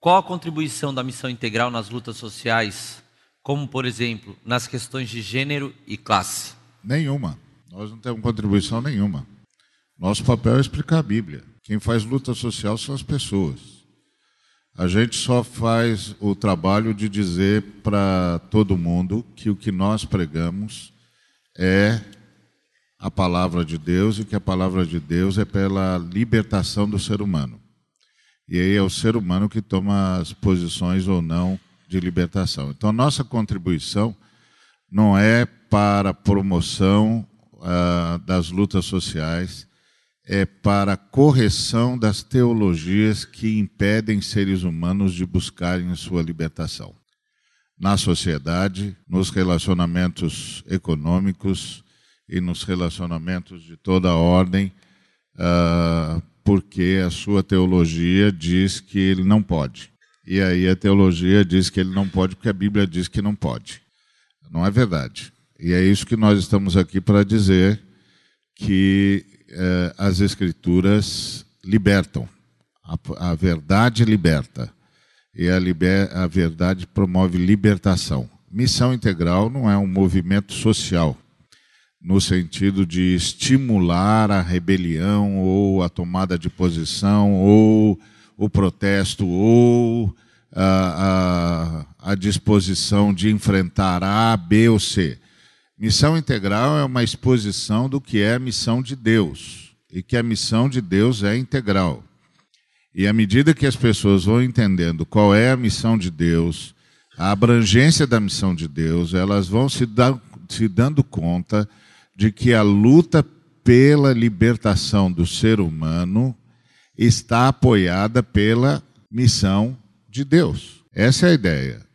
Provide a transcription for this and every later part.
Qual a contribuição da missão integral nas lutas sociais, como, por exemplo, nas questões de gênero e classe? Nenhuma. Nós não temos contribuição nenhuma. Nosso papel é explicar a Bíblia. Quem faz luta social são as pessoas. A gente só faz o trabalho de dizer para todo mundo que o que nós pregamos é a palavra de Deus e que a palavra de Deus é pela libertação do ser humano. E aí é o ser humano que toma as posições ou não de libertação. Então, nossa contribuição não é para promoção uh, das lutas sociais, é para correção das teologias que impedem seres humanos de buscarem sua libertação. Na sociedade, nos relacionamentos econômicos e nos relacionamentos de toda ordem, uh, porque a sua teologia diz que ele não pode. E aí a teologia diz que ele não pode porque a Bíblia diz que não pode. Não é verdade. E é isso que nós estamos aqui para dizer que eh, as Escrituras libertam. A, a verdade liberta. E a, liber, a verdade promove libertação. Missão integral não é um movimento social no sentido de estimular a rebelião ou a tomada de posição ou o protesto ou a, a, a disposição de enfrentar A, B ou C. Missão integral é uma exposição do que é a missão de Deus e que a missão de Deus é integral. E à medida que as pessoas vão entendendo qual é a missão de Deus, a abrangência da missão de Deus, elas vão se, se dando conta de que a luta pela libertação do ser humano está apoiada pela missão de Deus. Essa é a ideia.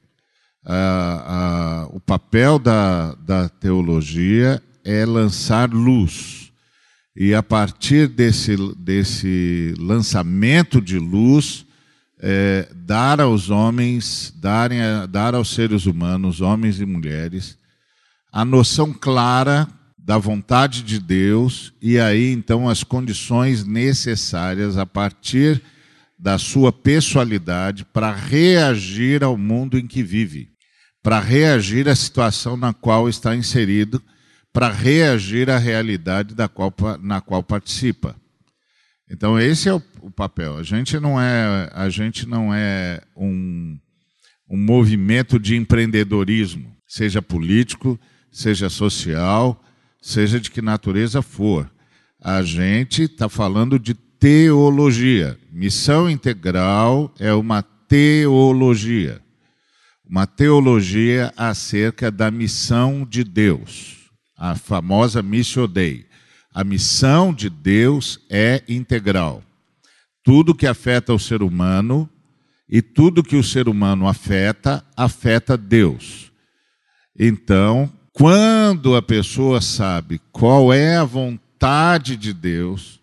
o papel da, da teologia é lançar luz. E a partir desse, desse lançamento de luz, é, dar aos homens, darem, dar aos seres humanos, homens e mulheres, a noção clara da vontade de Deus e aí então as condições necessárias a partir da sua pessoalidade para reagir ao mundo em que vive, para reagir à situação na qual está inserido, para reagir à realidade da qual, na qual participa. Então esse é o, o, papel. A gente não é, a gente não é um, um movimento de empreendedorismo, seja político, seja social, seja de que natureza for. A gente está falando de teologia. Missão integral é uma teologia. Uma teologia acerca da missão de Deus. A famosa Missio Dei. A missão de Deus é integral. Tudo que afeta o ser humano e tudo que o ser humano afeta, afeta Deus. Então, quando a pessoa sabe qual é a vontade de Deus,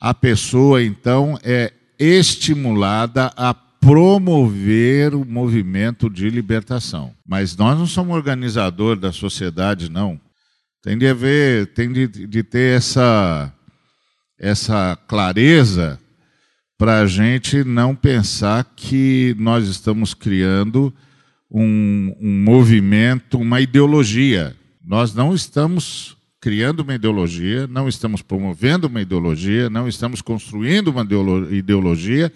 a pessoa então é estimulada a promover o movimento de libertação. Mas nós não somos organizador da sociedade, não. Tem de haver, tem de, de ter essa, essa clareza para a gente não pensar que nós estamos criando um, um movimento, uma ideologia. Nós não estamos criando uma ideologia, não estamos promovendo uma ideologia, não estamos construindo uma ideologia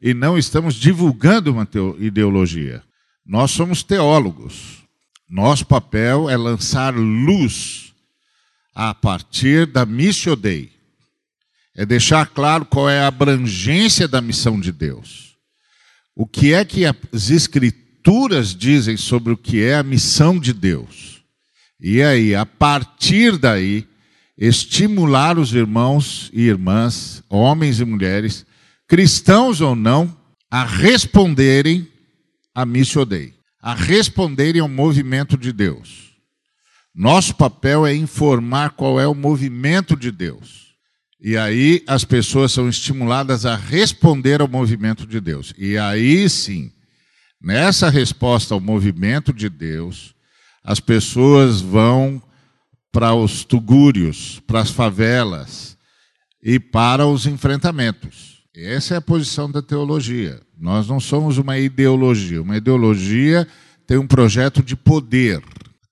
e não estamos divulgando uma ideologia. Nós somos teólogos. Nosso papel é lançar luz a partir da Missio Dei. É deixar claro qual é a abrangência da missão de Deus. O que é que as escrituras Escrituras dizem sobre o que é a missão de Deus. E aí, a partir daí, estimular os irmãos e irmãs, homens e mulheres, cristãos ou não, a responderem a Missio Dei, a responderem ao movimento de Deus. Nosso papel é informar qual é o movimento de Deus. E aí as pessoas são estimuladas a responder ao movimento de Deus. E aí sim, Nessa resposta ao movimento de Deus, as pessoas vão para os tugúrios, para as favelas e para os enfrentamentos. Essa é a posição da teologia. Nós não somos uma ideologia. Uma ideologia tem um projeto de poder.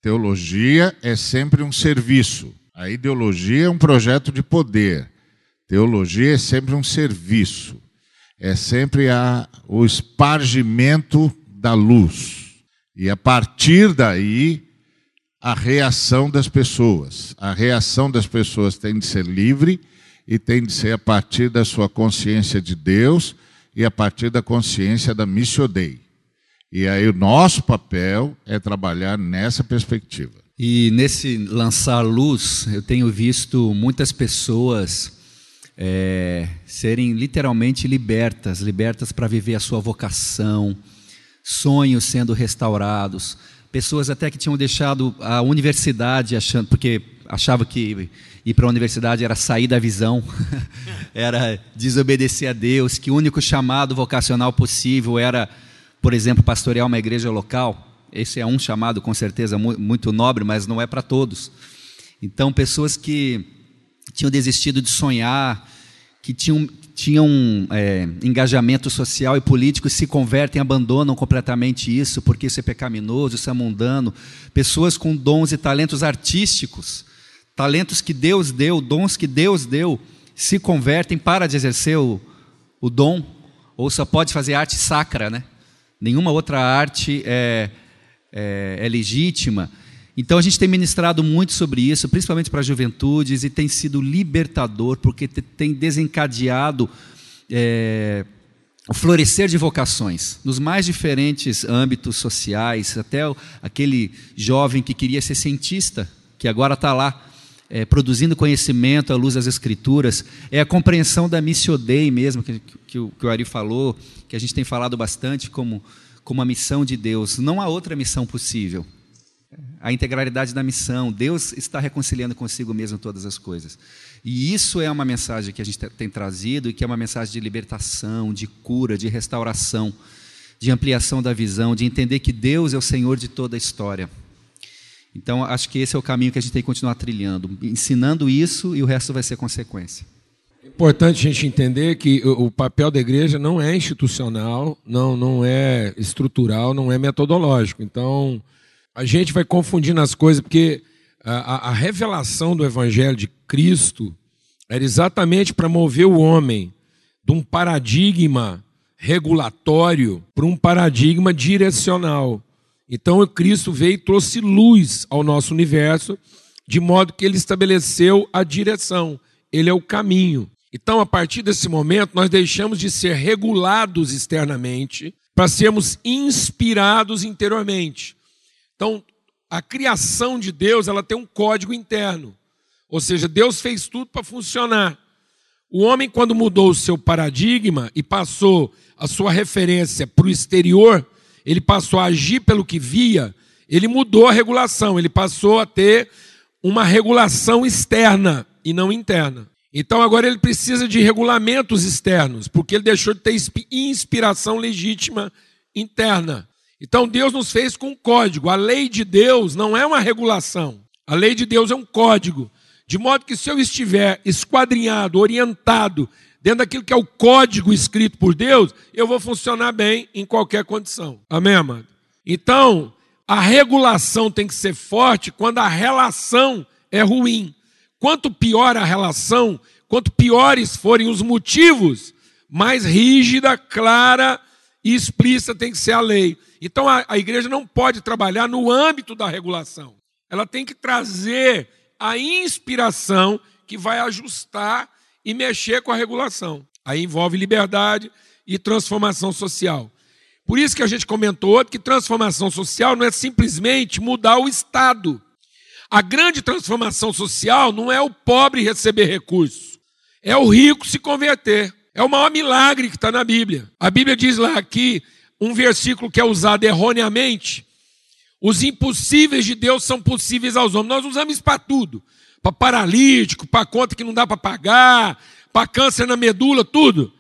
Teologia é sempre um serviço. A ideologia é um projeto de poder. Teologia é sempre um serviço. É sempre a, o espargimento da luz. E a partir daí, a reação das pessoas. A reação das pessoas tem de ser livre e tem de ser a partir da sua consciência de Deus e a partir da consciência da Missio Dei. E aí o nosso papel é trabalhar nessa perspectiva. E nesse lançar luz, eu tenho visto muitas pessoas é, serem literalmente libertas, libertas para viver a sua vocação, sonhos sendo restaurados, pessoas até que tinham deixado a universidade achando, porque achava que ir para a universidade era sair da visão, era desobedecer a Deus, que o único chamado vocacional possível era, por exemplo, pastorear uma igreja local. Esse é um chamado com certeza muito nobre, mas não é para todos. Então, pessoas que tinham desistido de sonhar, que tinham, tinham é, engajamento social e político se convertem, abandonam completamente isso, porque isso é pecaminoso, isso é mundano. Pessoas com dons e talentos artísticos talentos que Deus deu, dons que Deus deu, se convertem para de exercer o, o dom, ou só pode fazer arte sacra, né? Nenhuma outra arte é, é, é legítima. Então a gente tem ministrado muito sobre isso, principalmente para juventudes, e tem sido libertador, porque tem desencadeado é, o florescer de vocações, nos mais diferentes âmbitos sociais, até aquele jovem que queria ser cientista, que agora está lá é, produzindo conhecimento à luz das Escrituras, é a compreensão da missio Dei mesmo, que, que, o, que o Ari falou, que a gente tem falado bastante como, como a missão de Deus. Não há outra missão possível. A integralidade da missão, Deus está reconciliando consigo mesmo todas as coisas. E isso é uma mensagem que a gente tem trazido e que é uma mensagem de libertação, de cura, de restauração, de ampliação da visão, de entender que Deus é o Senhor de toda a história. Então, acho que esse é o caminho que a gente tem que continuar trilhando, ensinando isso e o resto vai ser consequência. É importante a gente entender que o papel da igreja não é institucional, não, não é estrutural, não é metodológico. Então, a gente vai confundindo as coisas, porque a, a revelação do Evangelho de Cristo era exatamente para mover o homem de um paradigma regulatório para um paradigma direcional. Então Cristo veio e trouxe luz ao nosso universo, de modo que ele estabeleceu a direção, ele é o caminho. Então, a partir desse momento, nós deixamos de ser regulados externamente para sermos inspirados interiormente. Então, a criação de Deus, ela tem um código interno. Ou seja, Deus fez tudo para funcionar. O homem, quando mudou o seu paradigma e passou a sua referência para o exterior, ele passou a agir pelo que via, ele mudou a regulação, ele passou a ter uma regulação externa e não interna. Então agora ele precisa de regulamentos externos, porque ele deixou de ter inspiração legítima interna. Então Deus nos fez com um código. A lei de Deus não é uma regulação. A lei de Deus é um código. De modo que se eu estiver esquadrinhado, orientado dentro daquilo que é o código escrito por Deus, eu vou funcionar bem em qualquer condição. Amém, amado? Então, a regulação tem que ser forte quando a relação é ruim. Quanto pior a relação, quanto piores forem os motivos, mais rígida, clara e explícita tem que ser a lei. Então a, a igreja não pode trabalhar no âmbito da regulação. Ela tem que trazer a inspiração que vai ajustar e mexer com a regulação. Aí envolve liberdade e transformação social. Por isso que a gente comentou que transformação social não é simplesmente mudar o Estado. A grande transformação social não é o pobre receber recursos, é o rico se converter. É o maior milagre que está na Bíblia. A Bíblia diz lá que um versículo que é usado erroneamente: os impossíveis de Deus são possíveis aos homens. Nós usamos isso para tudo para paralítico, para conta que não dá para pagar, para câncer na medula, tudo.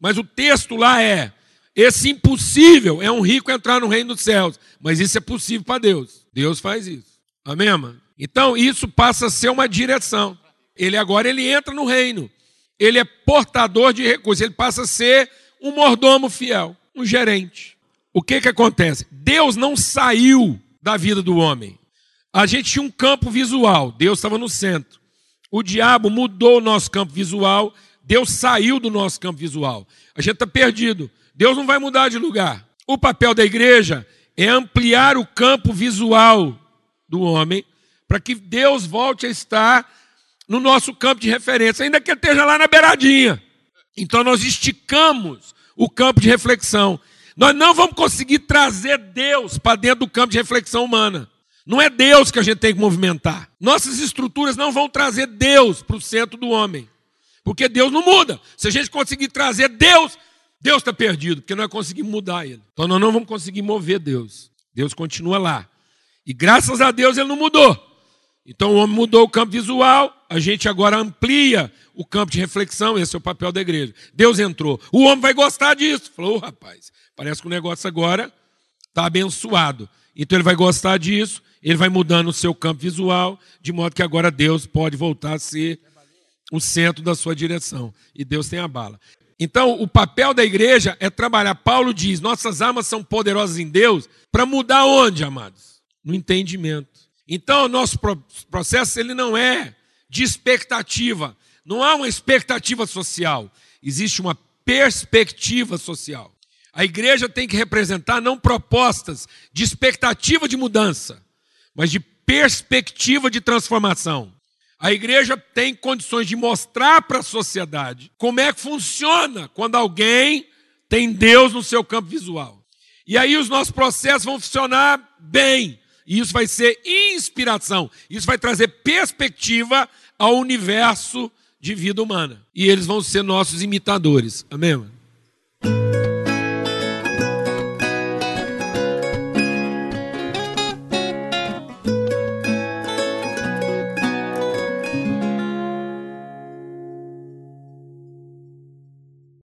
Mas o texto lá é: esse impossível é um rico entrar no reino dos céus, mas isso é possível para Deus. Deus faz isso. Amém, mano? Então isso passa a ser uma direção. Ele agora ele entra no reino. Ele é portador de recursos, ele passa a ser um mordomo fiel. um gerente. O que, que acontece? Deus não saiu da vida do homem. A gente tinha um campo visual, Deus estava no centro. O diabo mudou o nosso campo visual, Deus saiu do nosso campo visual. A gente está perdido. Deus não vai mudar de lugar. O papel da igreja é ampliar o campo visual do homem para que Deus volte a estar no nosso campo de referência, ainda que ele esteja lá na beiradinha. Então nós esticamos o campo de reflexão. Nós não vamos conseguir trazer Deus para dentro do campo de reflexão humana. Não é Deus que a gente tem que movimentar. Nossas estruturas não vão trazer Deus para o centro do homem. Porque Deus não muda. Se a gente conseguir trazer Deus, Deus está perdido, porque nós conseguimos mudar ele. Então nós não vamos conseguir mover Deus. Deus continua lá. E graças a Deus ele não mudou. Então o homem mudou o campo visual, a gente agora amplia o campo de reflexão, esse é o papel da igreja. Deus entrou. O homem vai gostar disso. Falou, oh, rapaz, parece que o negócio agora está abençoado. Então ele vai gostar disso, ele vai mudando o seu campo visual, de modo que agora Deus pode voltar a ser o centro da sua direção. E Deus tem a bala. Então, o papel da igreja é trabalhar. Paulo diz: nossas armas são poderosas em Deus para mudar onde, amados? No entendimento. Então, o nosso processo ele não é de expectativa. Não há uma expectativa social. Existe uma perspectiva social. A igreja tem que representar não propostas de expectativa de mudança, mas de perspectiva de transformação. A igreja tem condições de mostrar para a sociedade como é que funciona quando alguém tem Deus no seu campo visual. E aí os nossos processos vão funcionar bem. E isso vai ser inspiração. Isso vai trazer perspectiva ao universo de vida humana. E eles vão ser nossos imitadores. Amém?